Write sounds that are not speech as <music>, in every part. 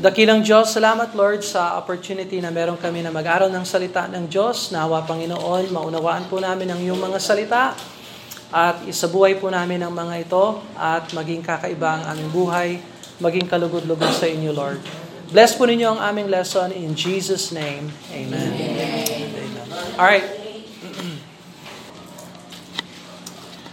Dakilang Diyos, salamat Lord sa opportunity na meron kami na mag-aral ng salita ng Diyos. Nawa Panginoon, maunawaan po namin ang iyong mga salita at isabuhay po namin ang mga ito at maging kakaiba ang aming buhay, maging kalugod-lugod sa inyo Lord. Bless po ninyo ang aming lesson in Jesus' name. Amen. Amen. Alright.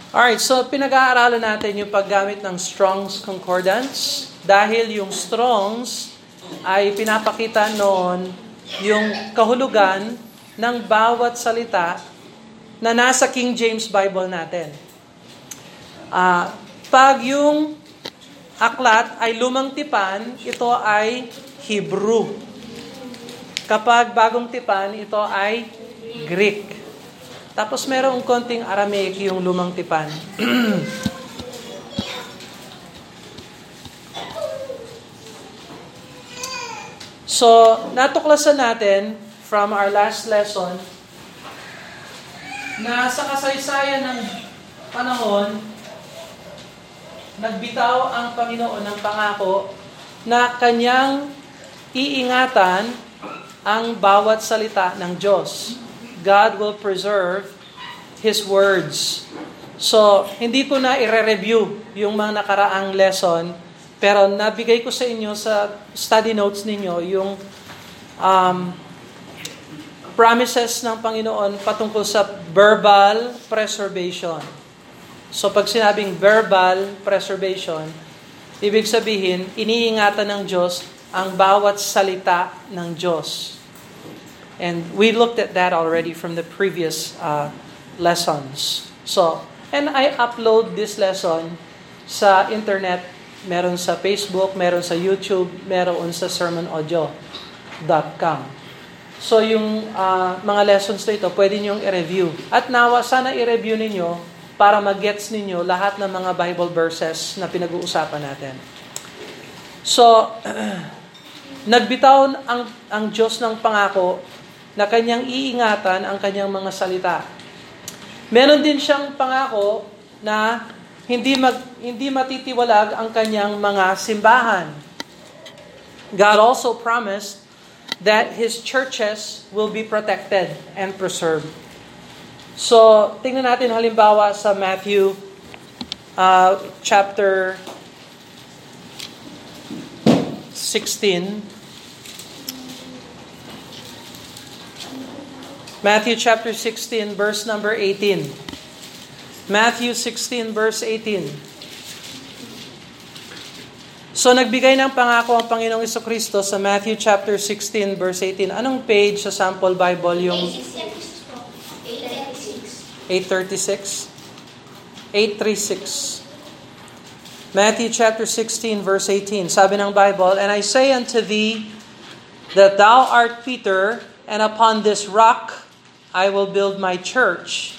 Alright, so pinag-aaralan natin yung paggamit ng Strong's Concordance dahil yung Strong's ay pinapakita noon yung kahulugan ng bawat salita na nasa King James Bible natin. Uh, pag yung aklat ay lumang tipan, ito ay Hebrew. Kapag bagong tipan, ito ay Greek. Tapos merong konting Aramaic yung lumang tipan. <clears throat> so, natuklasan natin from our last lesson na sa kasaysayan ng panahon, nagbitaw ang Panginoon ng pangako na kanyang iingatan ang bawat salita ng Diyos. God will preserve His words. So, hindi ko na i-review yung mga nakaraang lesson, pero nabigay ko sa inyo sa study notes ninyo yung um, promises ng Panginoon patungkol sa verbal preservation. So, pag sinabing verbal preservation, ibig sabihin, iniingatan ng Diyos ang bawat salita ng Diyos. And we looked at that already from the previous uh, lessons. So, and I upload this lesson sa internet, meron sa Facebook, meron sa YouTube, meron sa sermonaudio.com. So, yung uh, mga lessons na ito, pwede niyong i-review. At nawa, sana i-review ninyo para mag-gets ninyo lahat ng mga Bible verses na pinag-uusapan natin. So, <clears throat> nagbitaw ang, ang Diyos ng pangako na kanyang iingatan ang kanyang mga salita. Meron din siyang pangako na hindi mag, hindi matitiwalag ang kanyang mga simbahan. God also promised that His churches will be protected and preserved. So, tingnan natin halimbawa sa Matthew uh, chapter 16, Matthew chapter 16 verse number 18. Matthew 16 verse 18. So nagbigay ng pangako ang Panginoong Iso Kristo sa Matthew chapter 16 verse 18. Anong page sa sample Bible yung 836? 836. Matthew chapter 16 verse 18. Sabi ng Bible, And I say unto thee that thou art Peter, and upon this rock I will build my church,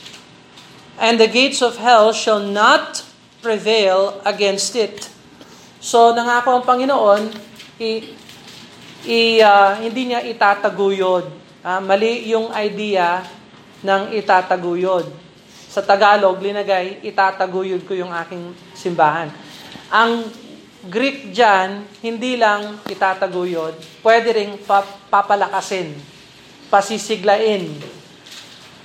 and the gates of hell shall not prevail against it. So, nangako ang Panginoon, i, i, uh, hindi niya itataguyod. Uh, mali yung idea ng itataguyod. Sa Tagalog, linagay, itataguyod ko yung aking simbahan. Ang Greek dyan, hindi lang itataguyod, pwede ring papalakasin, pasisiglain,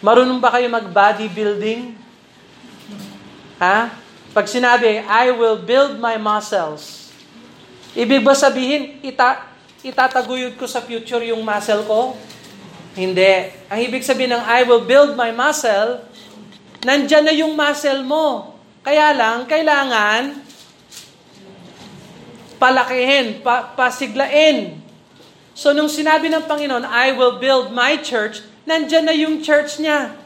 Marunong ba kayo mag-bodybuilding? Ha? Pag sinabi, I will build my muscles, ibig ba sabihin, ita, itataguyod ko sa future yung muscle ko? Hindi. Ang ibig sabihin ng I will build my muscle, nandyan na yung muscle mo. Kaya lang, kailangan palakihin, pa, pasiglain. So nung sinabi ng Panginoon, I will build my church, nandyan na yung church niya.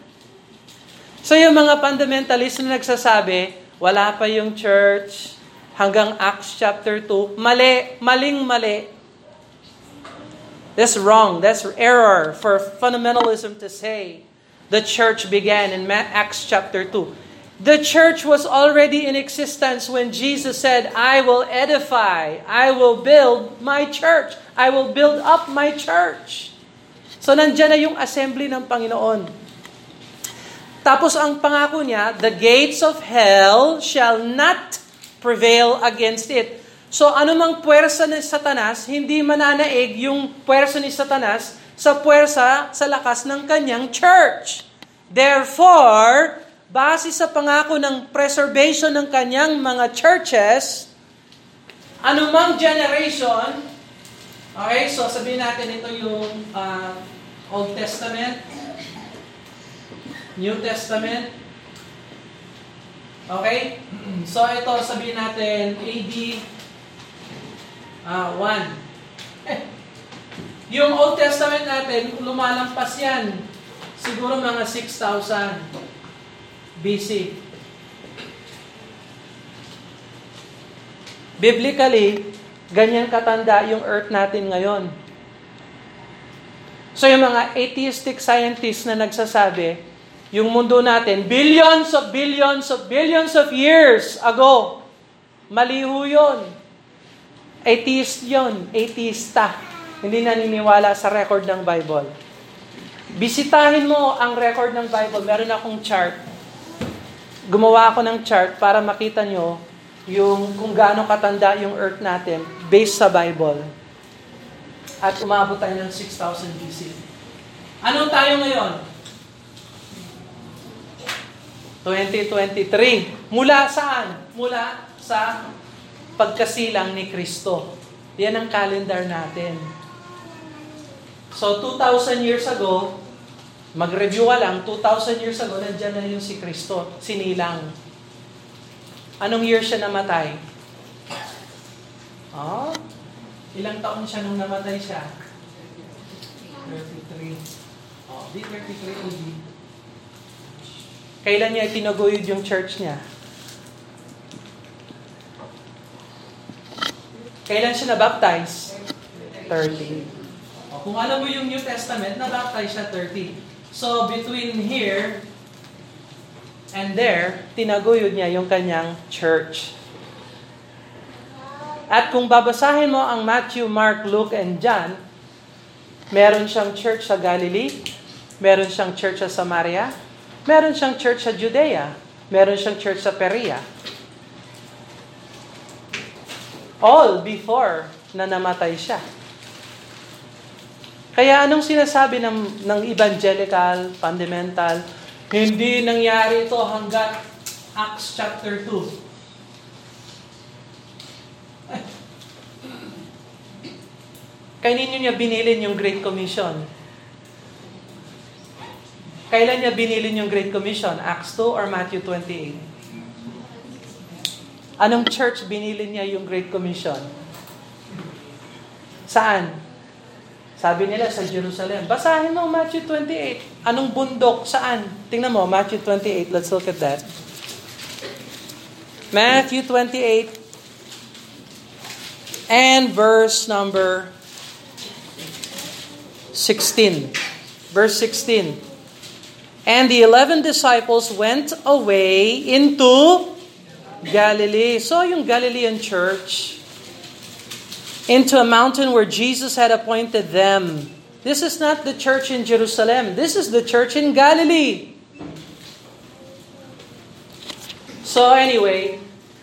So yung mga fundamentalist na nagsasabi, wala pa yung church hanggang Acts chapter 2, mali, maling mali. That's wrong. That's error for fundamentalism to say the church began in Acts chapter 2. The church was already in existence when Jesus said, I will edify, I will build my church, I will build up my church. So nandiyan na yung assembly ng Panginoon. Tapos ang pangako niya, the gates of hell shall not prevail against it. So anumang puwersa ni Satanas, hindi mananaig yung puwersa ni Satanas sa puwersa sa lakas ng kanyang church. Therefore, base sa pangako ng preservation ng kanyang mga churches, anumang generation, okay, so sabihin natin ito yung uh, Old Testament, New Testament, okay? So ito, sabihin natin, AD uh, 1. Yung Old Testament natin, lumalampas yan. Siguro mga 6,000 BC. Biblically, ganyan katanda yung earth natin ngayon. So yung mga atheistic scientists na nagsasabi, yung mundo natin, billions of billions of billions of years ago, maliho yun. Atheist yun, atheista hindi naniniwala sa record ng Bible. Bisitahin mo ang record ng Bible. Meron akong chart. Gumawa ako ng chart para makita nyo yung kung gaano katanda yung earth natin based sa Bible. At umabot tayo ng 6,000 BC. Anong tayo ngayon? 2023. Mula saan? Mula sa pagkasilang ni Kristo. Yan ang calendar natin. So, 2,000 years ago, mag-review ka lang, 2,000 years ago, nandyan na yung si Kristo, sinilang. Anong year siya namatay? Oh, ilang taon siya nung namatay siya? 33. Oh, di 33 AD. Kailan niya tinaguyod yung church niya? Kailan siya na-baptize? 30. Kung alam mo yung New Testament, nabaptize siya 30. So, between here and there, tinaguyod niya yung kanyang church. At kung babasahin mo ang Matthew, Mark, Luke, and John, meron siyang church sa Galilee, meron siyang church sa Samaria, meron siyang church sa Judea, meron siyang church sa Perea. All before na namatay siya. Kaya anong sinasabi ng, ng evangelical, fundamental, hindi nangyari ito hanggat Acts chapter 2. Kailan niya binilin yung Great Commission? Kailan niya binilin yung Great Commission? Acts 2 or Matthew 28? Anong church binilin niya yung Great Commission? Saan? Sabi nila sa Jerusalem. Basahin mo Matthew 28. Anong bundok? Saan? Tingnan mo, Matthew 28. Let's look at that. Matthew 28 and verse number 16. Verse 16. And the eleven disciples went away into Galilee. So yung Galilean church, into a mountain where Jesus had appointed them. This is not the church in Jerusalem. This is the church in Galilee. So anyway,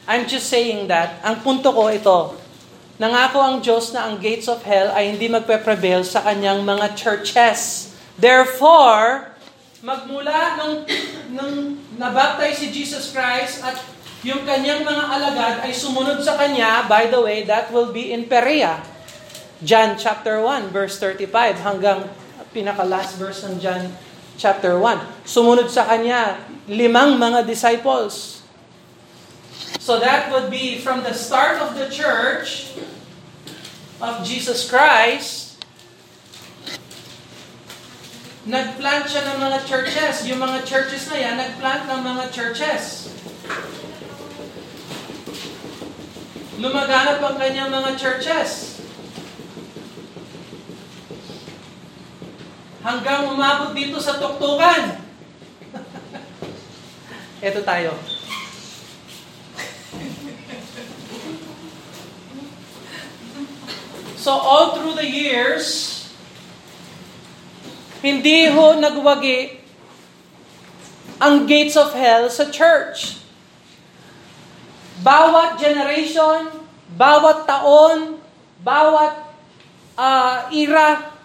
I'm just saying that. Ang punto ko ito, nangako ang Diyos na ang gates of hell ay hindi magpe-prevail sa kanyang mga churches. Therefore, magmula nung, nung nabaptize si Jesus Christ at yung kanyang mga alagad ay sumunod sa kanya, by the way, that will be in Perea. John chapter 1 verse 35 hanggang pinaka last verse ng John chapter 1. Sumunod sa kanya limang mga disciples. So that would be from the start of the church of Jesus Christ nagplant siya ng mga churches. Yung mga churches na yan, nagplant ng mga churches. lumaganap ang kanyang mga churches. Hanggang umabot dito sa tuktukan. <laughs> Ito tayo. So all through the years, hindi ho nagwagi ang gates of hell sa church. Bawat generation, bawat taon, bawat uh, ira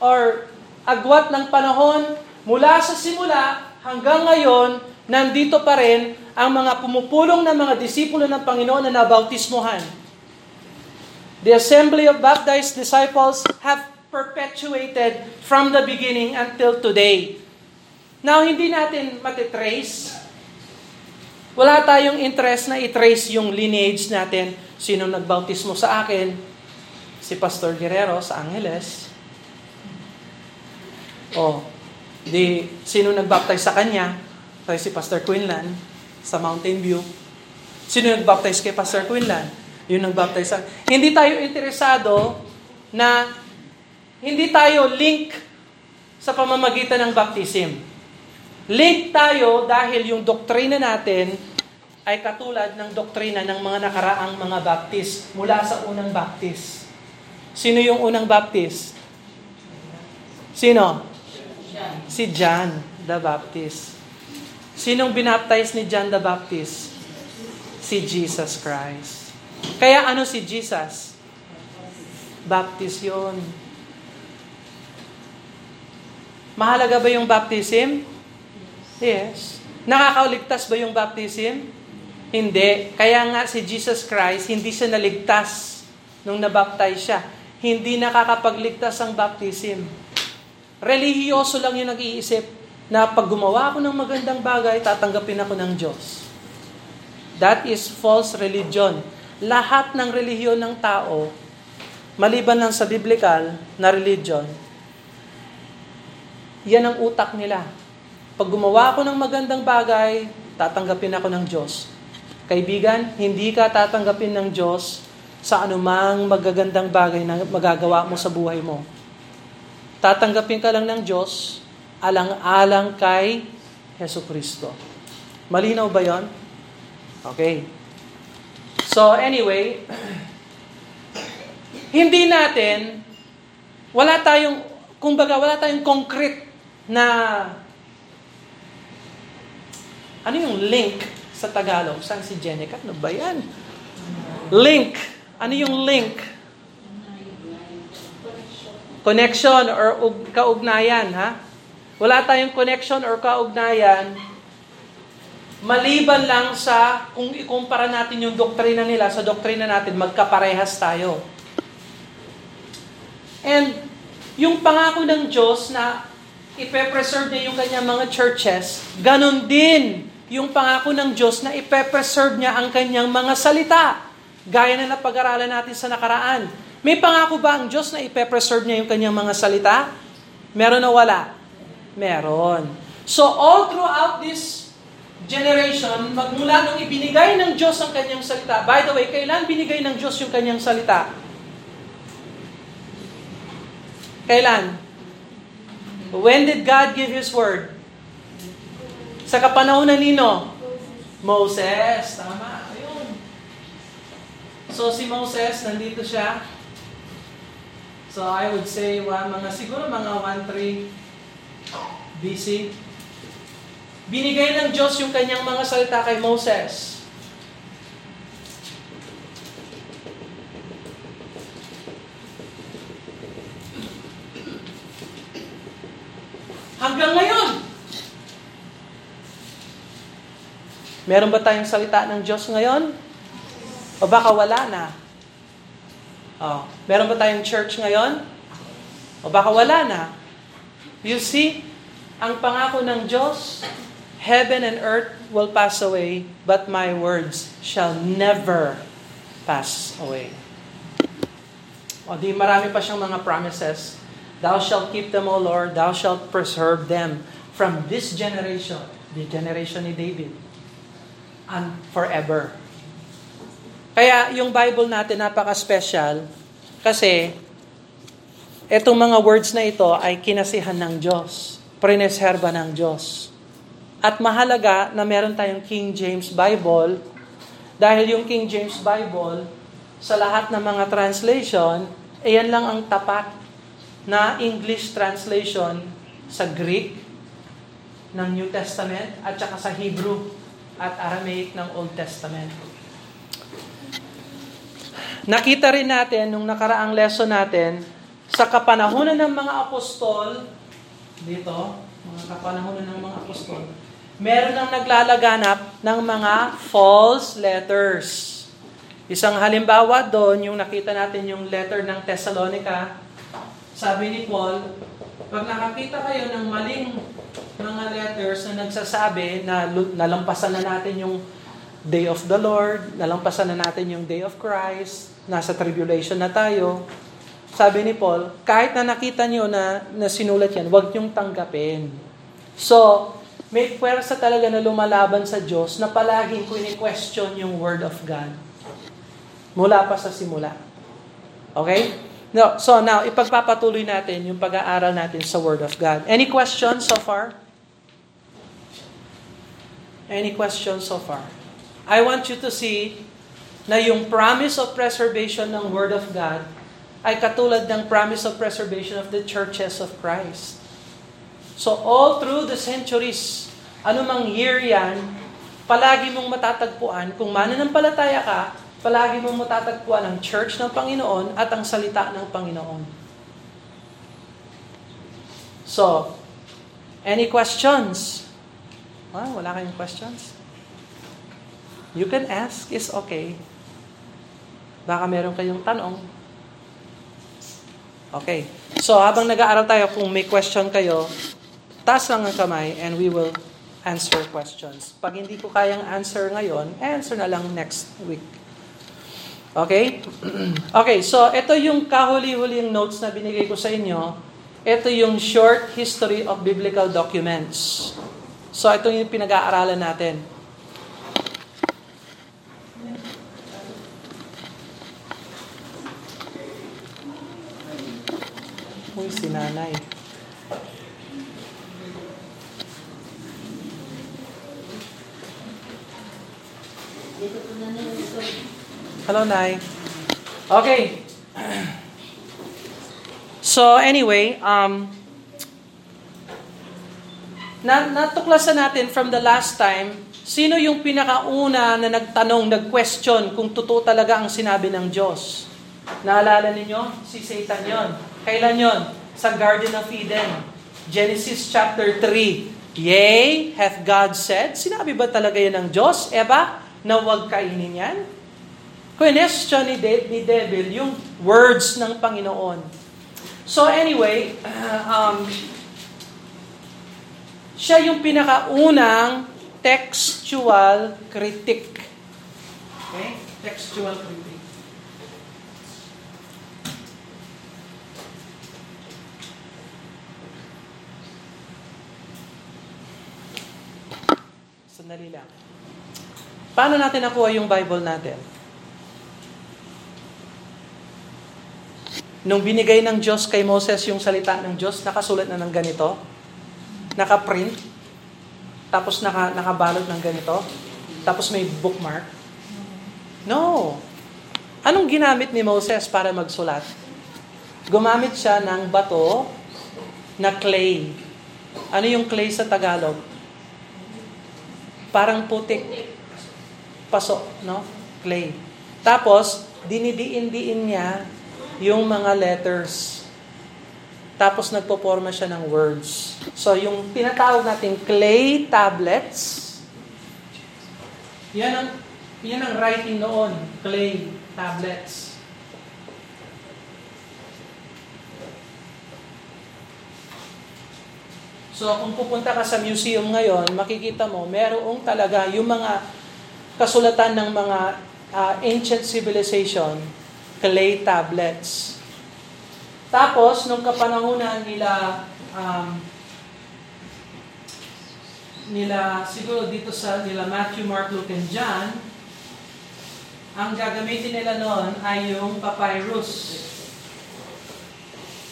or agwat ng panahon, mula sa simula hanggang ngayon, nandito pa rin ang mga pumupulong na mga disipulo ng Panginoon na nabautismohan. The assembly of baptized disciples have perpetuated from the beginning until today. Now, hindi natin matitrace. Wala tayong interest na i-trace yung lineage natin. Sino nagbautismo sa akin? Si Pastor Guerrero sa Angeles. O, di, sino nagbaptize sa kanya? Kaya si Pastor Quinlan sa Mountain View. Sino nagbaptize kay Pastor Quinlan? Yung nagbaptize sa... Hindi tayo interesado na hindi tayo link sa pamamagitan ng baptism. Link tayo dahil yung doktrina natin ay katulad ng doktrina ng mga nakaraang mga baptist mula sa unang baptist. Sino yung unang baptist? Sino? Si John the Baptist. Sinong binaptize ni John the Baptist? Si Jesus Christ. Kaya ano si Jesus? Baptist yon. Mahalaga ba yung baptism? Yes. Nakakauligtas ba yung baptism? Hindi. Kaya nga si Jesus Christ, hindi siya naligtas nung nabaptize siya. Hindi nakakapagligtas ang baptism. Relihiyoso lang yung nag-iisip na pag gumawa ako ng magandang bagay, tatanggapin ako ng Diyos. That is false religion. Lahat ng relihiyon ng tao, maliban lang sa biblical na religion, yan ang utak nila. Pag gumawa ako ng magandang bagay, tatanggapin ako ng Diyos. Kaibigan, hindi ka tatanggapin ng Diyos sa anumang magagandang bagay na magagawa mo sa buhay mo. Tatanggapin ka lang ng Diyos alang-alang kay Heso Kristo. Malinaw ba yon? Okay. So anyway, <clears throat> hindi natin, wala tayong, kumbaga, wala tayong concrete na ano yung link sa Tagalog? Saan si Jenica? Ano ba yan? Link. Ano yung link? Connection or kaugnayan, ha? Wala tayong connection or kaugnayan maliban lang sa kung ikumpara natin yung doktrina nila sa doktrina natin, magkaparehas tayo. And yung pangako ng Diyos na ipe-preserve niya yung kanyang mga churches, ganun din yung pangako ng Diyos na ipe-preserve niya ang kanyang mga salita. Gaya na napag-aralan natin sa nakaraan. May pangako ba ang Diyos na ipe-preserve niya yung kanyang mga salita? Meron na wala? Meron. So all throughout this generation, magmula nung ibinigay ng Diyos ang kanyang salita. By the way, kailan binigay ng Diyos yung kanyang salita? Kailan? When did God give His word? Sa kapanahon na nino? Moses. Tama. Ayun. So si Moses, nandito siya. So I would say, well, mga siguro mga 1-3 BC. Binigay ng Diyos yung kanyang mga salita kay Moses. Hanggang ngayon. Meron ba tayong salita ng Diyos ngayon? O baka wala na? Oh, meron ba tayong church ngayon? O baka wala na? You see, ang pangako ng Diyos, heaven and earth will pass away, but my words shall never pass away. O di marami pa siyang mga promises. Thou shalt keep them, O Lord, thou shalt preserve them from this generation, the generation ni David, and forever. Kaya yung Bible natin napaka-special kasi itong mga words na ito ay kinasihan ng Diyos, prineserba ng Diyos. At mahalaga na meron tayong King James Bible dahil yung King James Bible sa lahat ng mga translation, ayan lang ang tapat na English translation sa Greek ng New Testament at saka sa Hebrew at Aramaic ng Old Testament. Nakita rin natin nung nakaraang lesson natin, sa kapanahunan ng mga apostol, dito, mga kapanahunan ng mga apostol, meron nang naglalaganap ng mga false letters. Isang halimbawa doon, yung nakita natin yung letter ng Thessalonica, sabi ni Paul, pag nakakita kayo ng maling mga letters na nagsasabi na nalampasan na natin yung day of the Lord, nalampasan na natin yung day of Christ, nasa tribulation na tayo, sabi ni Paul, kahit na nakita nyo na, na sinulat yan, huwag nyong tanggapin. So, may pwersa talaga na lumalaban sa Diyos na palaging kini-question yung Word of God. Mula pa sa simula. Okay? No, so now, ipagpapatuloy natin yung pag-aaral natin sa Word of God. Any questions so far? Any questions so far? I want you to see na yung promise of preservation ng Word of God ay katulad ng promise of preservation of the churches of Christ. So all through the centuries, anumang year yan, palagi mong matatagpuan, kung mananampalataya ka, palagi mong matatagpuan ang church ng Panginoon at ang salita ng Panginoon. So, any questions? Ah, wala kayong questions? You can ask, it's okay. Baka meron kayong tanong. Okay. So, habang nag-aaral tayo, kung may question kayo, taas lang ang kamay and we will answer questions. Pag hindi ko kayang answer ngayon, answer na lang next week. Okay? <clears throat> okay, so ito yung kahuli-huling notes na binigay ko sa inyo. Ito yung short history of biblical documents. So ito yung pinag-aaralan natin. Uy, si nanay. Hello, Nay. Okay. So, anyway, um, na natuklasan natin from the last time, sino yung pinakauna na nagtanong, nag-question kung totoo talaga ang sinabi ng Diyos? Naalala ninyo? Si Satan yon. Kailan yon? Sa Garden of Eden. Genesis chapter 3. Yea, hath God said? Sinabi ba talaga yan ng Diyos, Eva, na huwag kainin yan? Question ni, De- ni Devil yung words ng Panginoon. So anyway, uh, um, siya yung pinakaunang textual critic. Okay? Textual critic. Sandali lang. Paano natin nakuha yung Bible natin? Nung binigay ng Diyos kay Moses yung salita ng Diyos, nakasulat na ng ganito, nakaprint, tapos naka, nakabalot ng ganito, tapos may bookmark. No. Anong ginamit ni Moses para magsulat? Gumamit siya ng bato na clay. Ano yung clay sa Tagalog? Parang putik. Paso, no? Clay. Tapos, dinidiin-diin niya yung mga letters. Tapos nagpo-forma siya ng words. So, yung tinatawag nating clay tablets, yan ang, yan ang writing noon, clay tablets. So kung pupunta ka sa museum ngayon, makikita mo, merong talaga yung mga kasulatan ng mga uh, ancient civilization, clay tablets. Tapos, nung kapanahunan nila, um, nila, siguro dito sa nila Matthew, Mark, Luke, and John, ang gagamitin nila noon ay yung papyrus.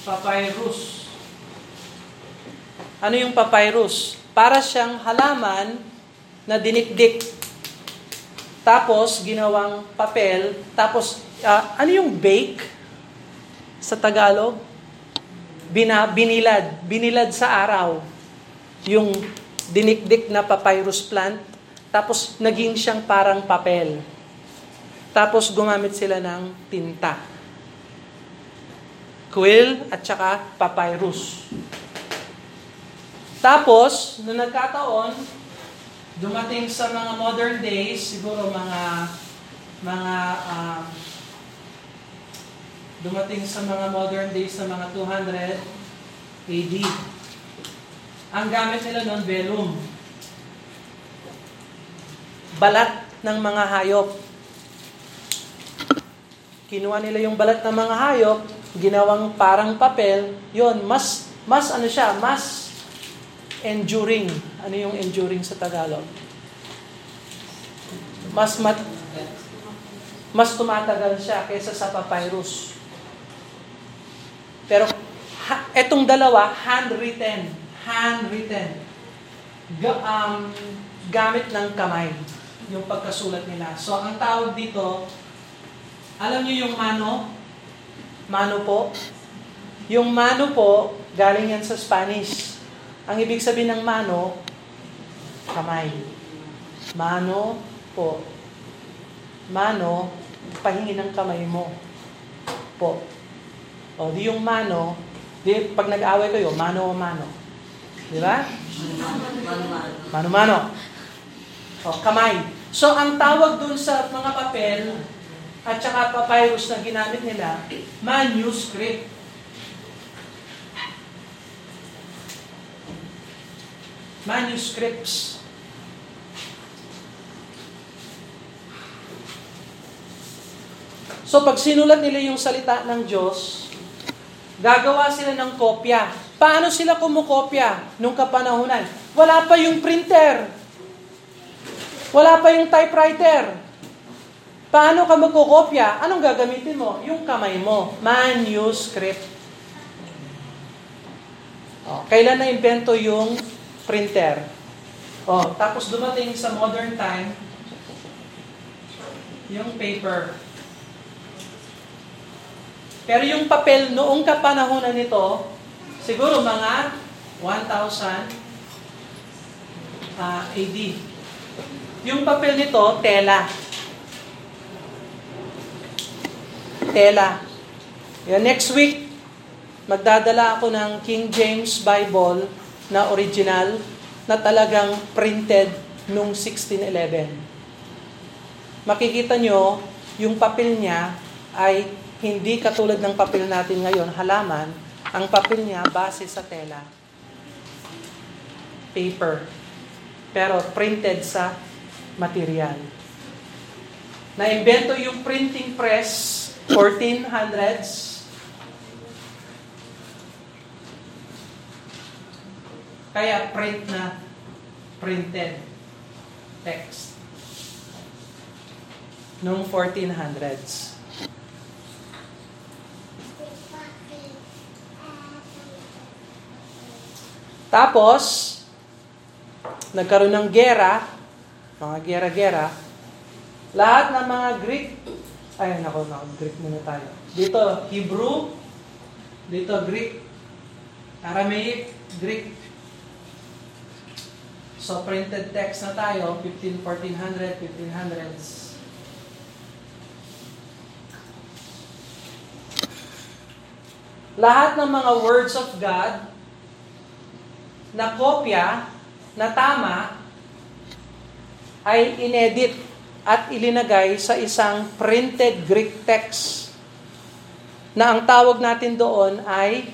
Papyrus. Ano yung papyrus? Para siyang halaman na dinikdik. Tapos, ginawang papel. Tapos, uh, ano yung bake sa Tagalog? Bina, binilad. Binilad sa araw. Yung dinikdik na papyrus plant. Tapos, naging siyang parang papel. Tapos gumamit sila ng tinta. Quill at saka papyrus. Tapos, nung nagkataon, dumating sa mga modern days, siguro mga mga uh, dumating sa mga modern days na mga 200 AD. Ang gamit nila noon, velum. Balat ng mga hayop. Kinuha nila yung balat ng mga hayop, ginawang parang papel, yon mas, mas ano siya, mas enduring. Ano yung enduring sa Tagalog? Mas mat, mas tumatagal siya kaysa sa papyrus. Pero ha, etong dalawa, handwritten. Handwritten. Ga, um, gamit ng kamay yung pagkasulat nila. So, ang tawag dito, alam niyo yung mano? Mano po? Yung mano po, galing yan sa Spanish. Ang ibig sabihin ng mano, kamay. Mano po. Mano, pahingi ng kamay mo. Po. O, di yung mano, di pag nag-away kayo, mano o mano. Di ba? Mano-mano. O, kamay. So, ang tawag dun sa mga papel at saka papyrus na ginamit nila, manuscript. manuscripts. So pag sinulat nila yung salita ng Diyos, gagawa sila ng kopya. Paano sila kumukopya nung kapanahunan? Wala pa yung printer. Wala pa yung typewriter. Paano ka magkukopya? Anong gagamitin mo? Yung kamay mo. Manuscript. Oh, kailan na-invento yung printer. Oh, tapos dumating sa modern time, yung paper. Pero yung papel noong kapanahonan nito, siguro mga 1,000 uh, AD. Yung papel nito, tela. Tela. Yan, next week, magdadala ako ng King James Bible na original na talagang printed nung 1611. Makikita nyo, yung papel niya ay hindi katulad ng papel natin ngayon, halaman. Ang papel niya base sa tela. Paper. Pero printed sa material. Na-invento yung printing press 1400s Kaya print na printed text. Noong 1400s. Tapos, nagkaroon ng gera, mga gera-gera, lahat ng mga Greek, ay nako, nako, Greek muna tayo. Dito, Hebrew, dito, Greek, Aramaic, Greek, So printed text na tayo, 15, 1400, 1500s. Lahat ng mga words of God na kopya, na tama, ay inedit at ilinagay sa isang printed Greek text na ang tawag natin doon ay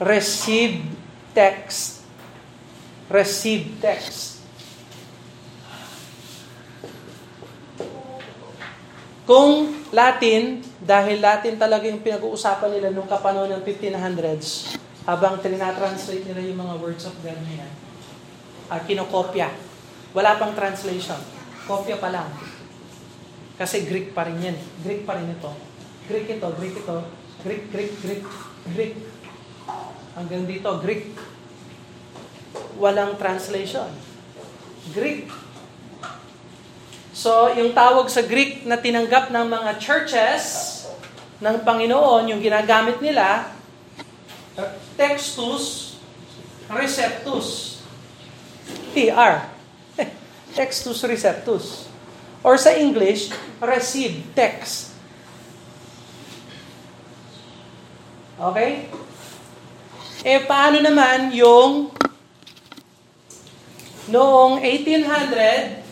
received text received text. Kung Latin, dahil Latin talaga yung pinag-uusapan nila nung kapanahon ng 1500s, habang trinatranslate nila yung mga words of God na yan, uh, kinokopya. Wala pang translation. Kopya pa lang. Kasi Greek pa rin yan. Greek pa rin ito. Greek ito, Greek ito. Greek, Greek, Greek, Greek. Hanggang dito, Greek walang translation. Greek. So, yung tawag sa Greek na tinanggap ng mga churches ng Panginoon, yung ginagamit nila, textus receptus. TR. <laughs> Textus receptus. Or sa English, receive, text. Okay? Eh, paano naman yung noong 1800,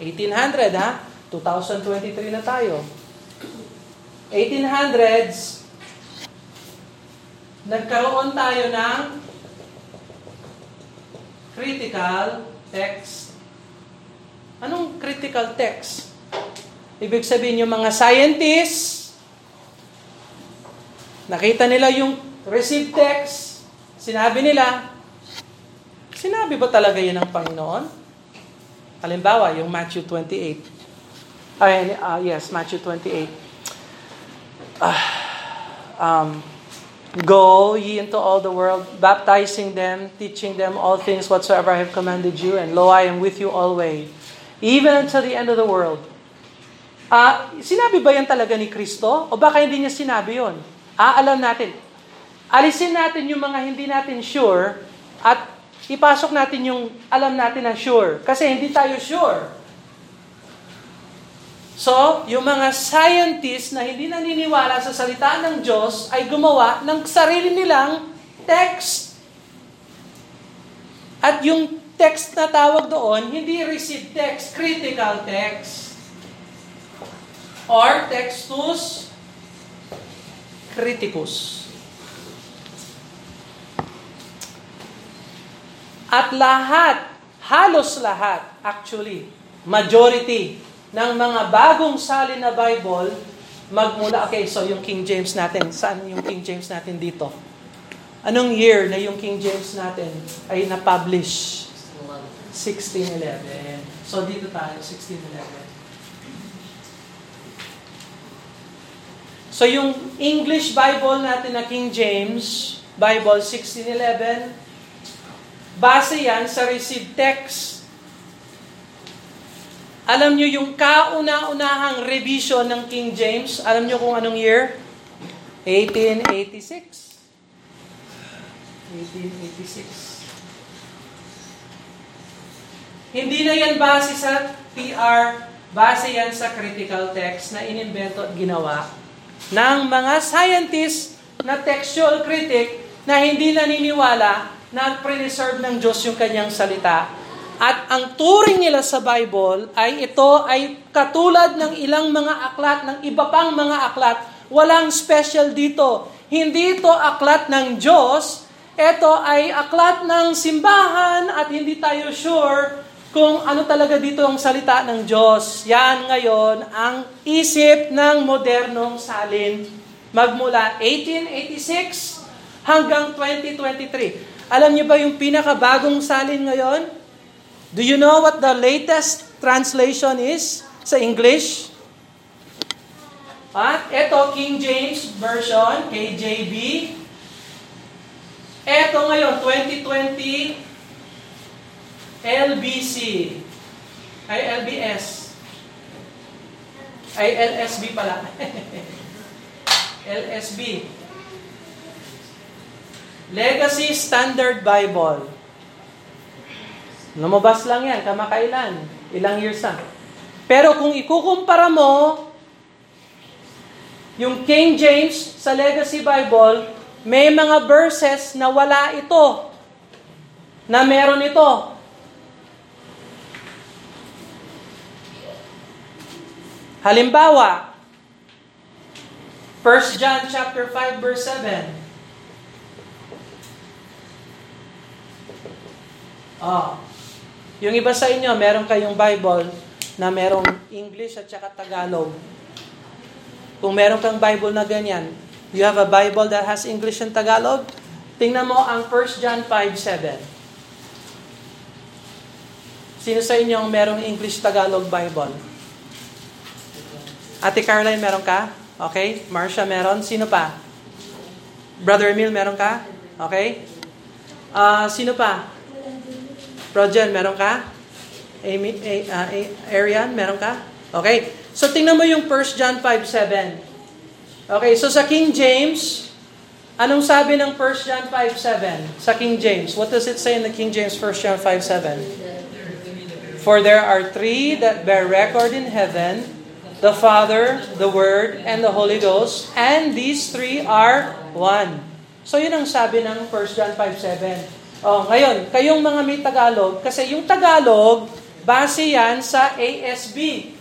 1800 ha? 2023 na tayo. 1800s, nagkaroon tayo ng critical text. Anong critical text? Ibig sabihin yung mga scientists, nakita nila yung received text, sinabi nila, sinabi ba talaga yun ng Panginoon? Halimbawa, yung Matthew 28. Ay, uh, yes, Matthew 28. Uh, um, Go ye into all the world, baptizing them, teaching them all things whatsoever I have commanded you, and lo, I am with you always, even until the end of the world. Uh, sinabi ba yan talaga ni Kristo? O baka hindi niya sinabi yon? Ah, alam natin. Alisin natin yung mga hindi natin sure at ipasok natin yung alam natin na sure. Kasi hindi tayo sure. So, yung mga scientists na hindi naniniwala sa salita ng Diyos ay gumawa ng sarili nilang text. At yung text na tawag doon, hindi received text, critical text. Or textus criticus. At lahat, halos lahat, actually, majority ng mga bagong salin na Bible, magmula, okay, so yung King James natin, saan yung King James natin dito? Anong year na yung King James natin ay na-publish? 1611. So dito tayo, 1611. So yung English Bible natin na King James, Bible 1611, base yan sa received text alam nyo yung kauna-unahang revision ng King James, alam nyo kung anong year? 1886. 1886. Hindi na yan base sa TR, base yan sa critical text na inimbento at ginawa ng mga scientists na textual critic na hindi naniniwala na preserve ng Diyos yung kanyang salita at ang turing nila sa Bible ay ito ay katulad ng ilang mga aklat, ng iba pang mga aklat. Walang special dito. Hindi ito aklat ng Diyos. Ito ay aklat ng simbahan at hindi tayo sure kung ano talaga dito ang salita ng Diyos. Yan ngayon ang isip ng modernong salin magmula 1886 hanggang 2023. Alam niyo ba yung pinakabagong salin ngayon? Do you know what the latest translation is sa English? At ito, King James Version, KJV. Ito ngayon, 2020, LBC. Ay, LBS. Ay, LSB pala. <laughs> LSB. Legacy Standard Bible. Lumabas lang yan, kamakailan. Ilang years na. Pero kung ikukumpara mo yung King James sa Legacy Bible, may mga verses na wala ito. Na meron ito. Halimbawa, 1 John chapter 5 verse 7. Oh, yung iba sa inyo, meron kayong Bible na merong English at saka Tagalog. Kung meron kang Bible na ganyan, you have a Bible that has English and Tagalog, tingnan mo ang 1 John 5.7. Sino sa inyo ang merong English-Tagalog Bible? Ate Caroline, meron ka? Okay. Marcia, meron. Sino pa? Brother Emil, meron ka? Okay. Uh, sino pa? Roger, meron ka? Amy, uh, Arian, meron ka? Okay. So tingnan mo yung 1 John 5:7. Okay, so sa King James, anong sabi ng 1 John 5:7 sa King James? What does it say in the King James 1 John 5:7? For there are three that bear record in heaven, the Father, the Word, and the Holy Ghost, and these three are one. So yun ang sabi ng 1 John 5.7. Oh, ngayon, kayong mga may Tagalog, kasi yung Tagalog, base yan sa ASB.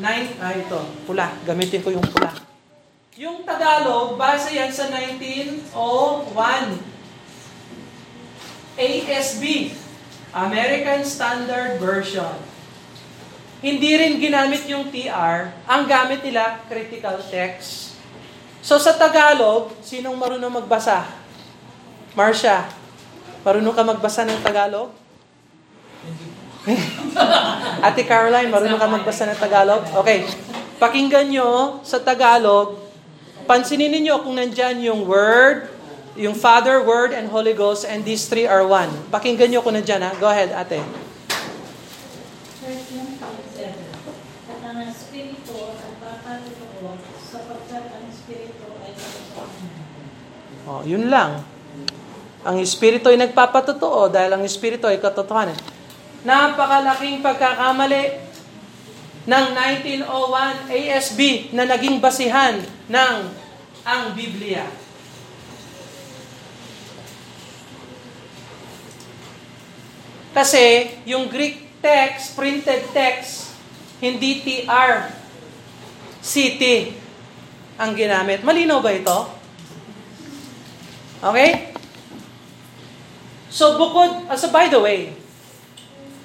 Nine, ah ito, pula. Gamitin ko yung pula. Yung Tagalog, base yan sa 1901. ASB, American Standard Version. Hindi rin ginamit yung TR. Ang gamit nila, critical text. So sa Tagalog, sinong marunong magbasa? Marcia, marunong ka magbasa ng Tagalog? <laughs> Ate Caroline, marunong ka magbasa ng Tagalog? Okay. Pakinggan nyo sa Tagalog, pansinin ninyo kung nandyan yung word, yung Father, Word, and Holy Ghost, and these three are one. Pakinggan nyo kung nandyan ha. Go ahead, ate. Verse 1.7 At ang Espiritu ang papatutuo sapagkat ang Espiritu ay katotohanan. Oh, yun lang. Ang Espiritu ay nagpapatotoo dahil ang Espiritu ay katotohanan. Napakalaking pagkakamali ng 1901 ASB na naging basihan ng ang Biblia. Kasi yung Greek text, printed text, hindi TR, CT ang ginamit. Malinaw ba ito? Okay? So bukod, uh, so by the way,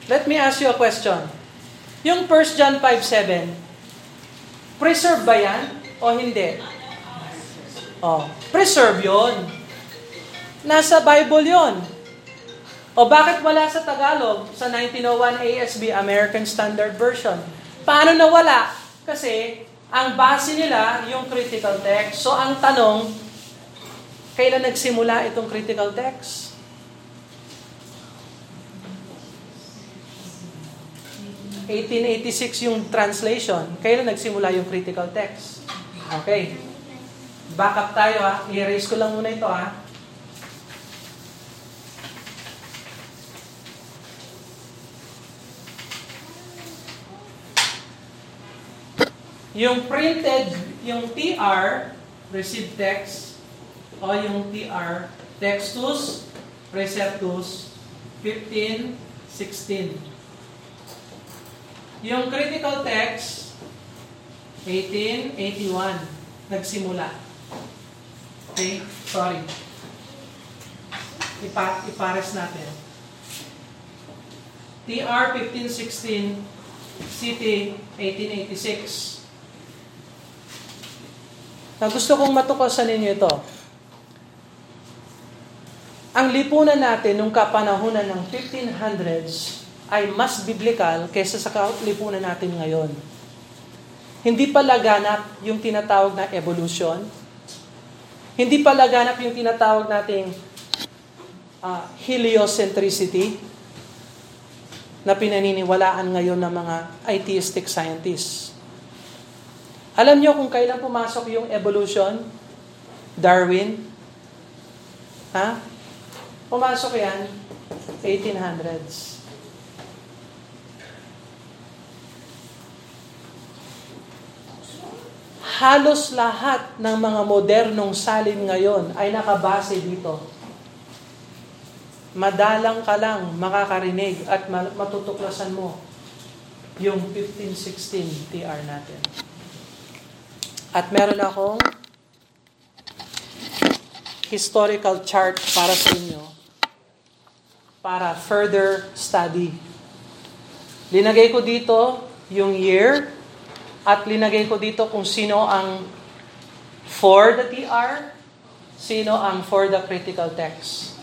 let me ask you a question. Yung 1 John 5.7, preserve ba yan o hindi? Oh, preserve yon. Nasa Bible yon. O bakit wala sa Tagalog sa 1901 ASB, American Standard Version? Paano nawala? Kasi ang base nila yung critical text. So ang tanong, kailan nagsimula itong critical text? ...1886 yung translation. Kailan nagsimula yung critical text? Okay. Back up tayo ha. I-erase ko lang muna ito ha. Yung printed, yung TR, received text, o yung TR, Textus Receptus 15, 16. Yung critical text, 1881, nagsimula. Okay? Sorry. Ipa, ipares natin. TR 1516, CT 1886. Na gusto kong matukosan ninyo ito. Ang lipunan natin nung kapanahunan ng 1500s ay mas biblical kaysa sa lipunan natin ngayon. Hindi pa laganap yung tinatawag na evolution. Hindi pa laganap yung tinatawag nating uh, heliocentricity na pinaniniwalaan ngayon ng mga atheistic scientists. Alam niyo kung kailan pumasok yung evolution? Darwin? Ha? Pumasok yan, 1800s. Halos lahat ng mga modernong salin ngayon ay nakabase dito. Madalang ka lang makakarinig at matutuklasan mo yung 1516 TR natin. At meron akong historical chart para sa inyo para further study. Linagay ko dito yung year at linagay ko dito kung sino ang for the TR, sino ang for the critical text.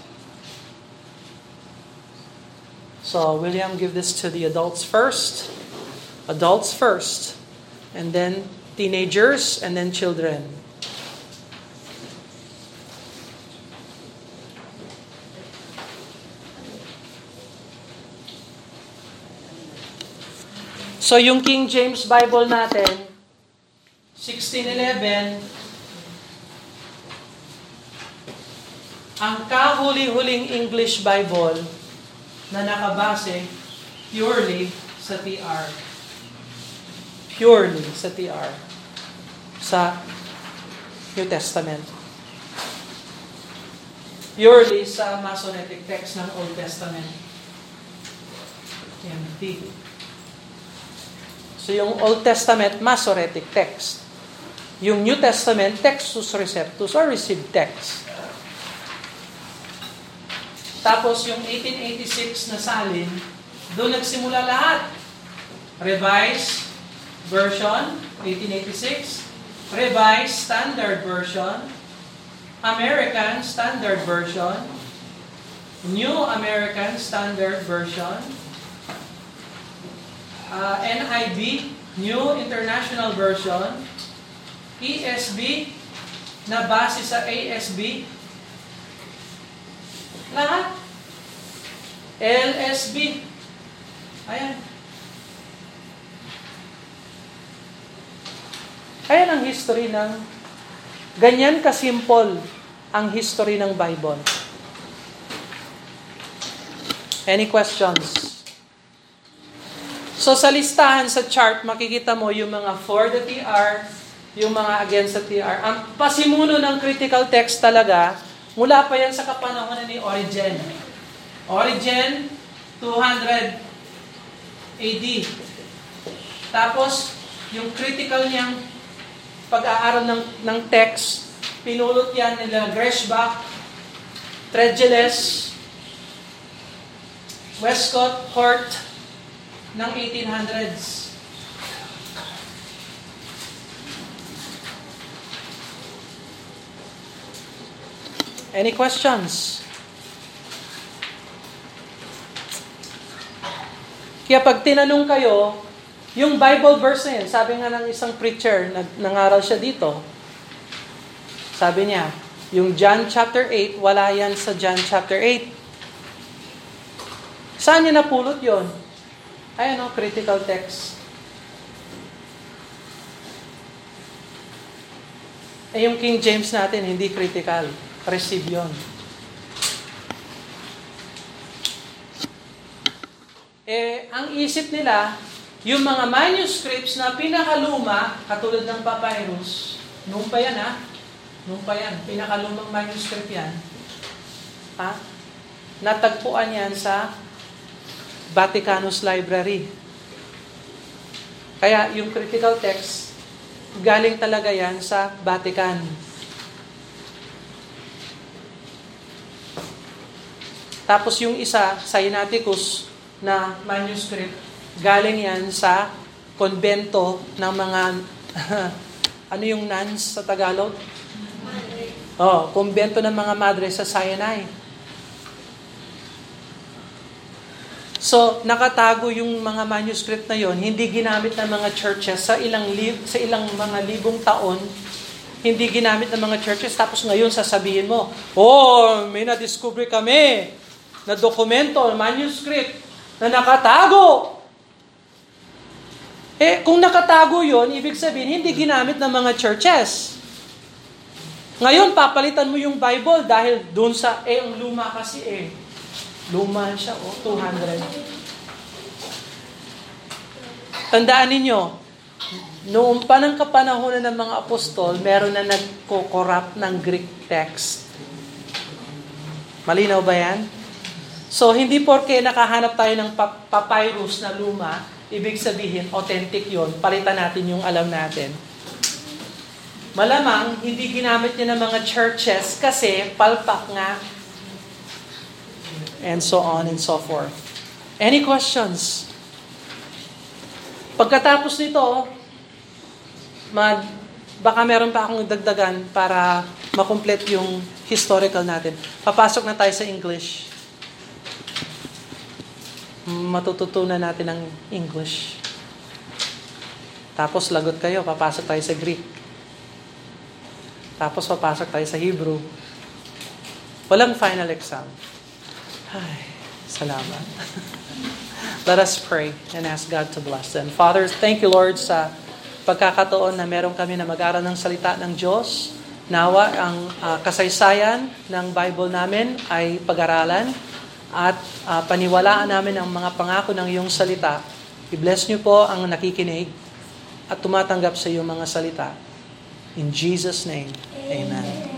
So, William, give this to the adults first. Adults first. And then teenagers, and then children. So yung King James Bible natin, 1611, ang kahuli-huling English Bible na nakabase purely sa TR. Purely sa TR. Sa New Testament. Purely sa Masoretic text ng Old Testament. MT. So yung Old Testament, Masoretic text. Yung New Testament, Textus Receptus or received text. Tapos yung 1886 na salin, doon nagsimula lahat. Revised version, 1886. Revised Standard Version. American Standard Version. New American Standard Version. Uh, NIV, New International Version. ESV, na base sa ASB. Lahat. LSB. Ayan. Ayan ang history ng, ganyan kasimple ang history ng Bible. Any questions? So sa listahan sa chart, makikita mo yung mga for the TR, yung mga against the TR. Ang pasimuno ng critical text talaga, mula pa yan sa kapanahonan ni Origen. Origen, 200 AD. Tapos, yung critical niyang pag-aaral ng, ng text, pinulot yan nila Greshbach, Tregeless, Westcott, Hort, ng 1800s. Any questions? Kaya pag tinanong kayo, yung Bible verse na yan, sabi nga ng isang preacher, nag, nangaral siya dito, sabi niya, yung John chapter 8, wala yan sa John chapter 8. Saan niya napulot yon? Ayan o, critical text. Eh yung King James natin, hindi critical. Receive yun. Eh, ang isip nila, yung mga manuscripts na pinakaluma, katulad ng papyrus, nung pa yan ha, nung pa yan, pinakalumang manuscript yan, ha, natagpuan yan sa Vaticanus Library. Kaya yung critical text, galing talaga yan sa Vatican. Tapos yung isa, Sinaiticus, na manuscript, galing yan sa konbento ng mga, <laughs> ano yung nuns sa Tagalog? Oh, konbento ng mga madre sa Sinai. So, nakatago yung mga manuscript na yon, hindi ginamit ng mga churches sa ilang li- sa ilang mga libong taon. Hindi ginamit ng mga churches tapos ngayon sasabihin mo, "Oh, may na-discover kami na dokumento, manuscript na nakatago." Eh, kung nakatago yon, ibig sabihin hindi ginamit ng mga churches. Ngayon, papalitan mo yung Bible dahil doon sa, eh, ang luma kasi eh. Luma siya, oh, 200. Tandaan ninyo, noong panang kapanahonan ng mga apostol, meron na nagko-corrupt ng Greek text. Malinaw ba yan? So, hindi porke nakahanap tayo ng papyrus na luma, ibig sabihin, authentic yon palitan natin yung alam natin. Malamang, hindi ginamit niya ng mga churches kasi palpak nga and so on and so forth. Any questions? Pagkatapos nito, mag, baka meron pa akong dagdagan para makomplete yung historical natin. Papasok na tayo sa English. Matututunan natin ang English. Tapos lagot kayo, papasok tayo sa Greek. Tapos papasok tayo sa Hebrew. Walang final exam. Ay, salamat. Let us pray and ask God to bless them. Father, thank you Lord sa pagkakataon na meron kami na mag-aral ng salita ng Diyos. Nawa ang uh, kasaysayan ng Bible namin ay pag-aralan. at uh, paniwalaan namin ang mga pangako ng iyong salita. I-bless niyo po ang nakikinig at tumatanggap sa iyong mga salita. In Jesus' name, Amen.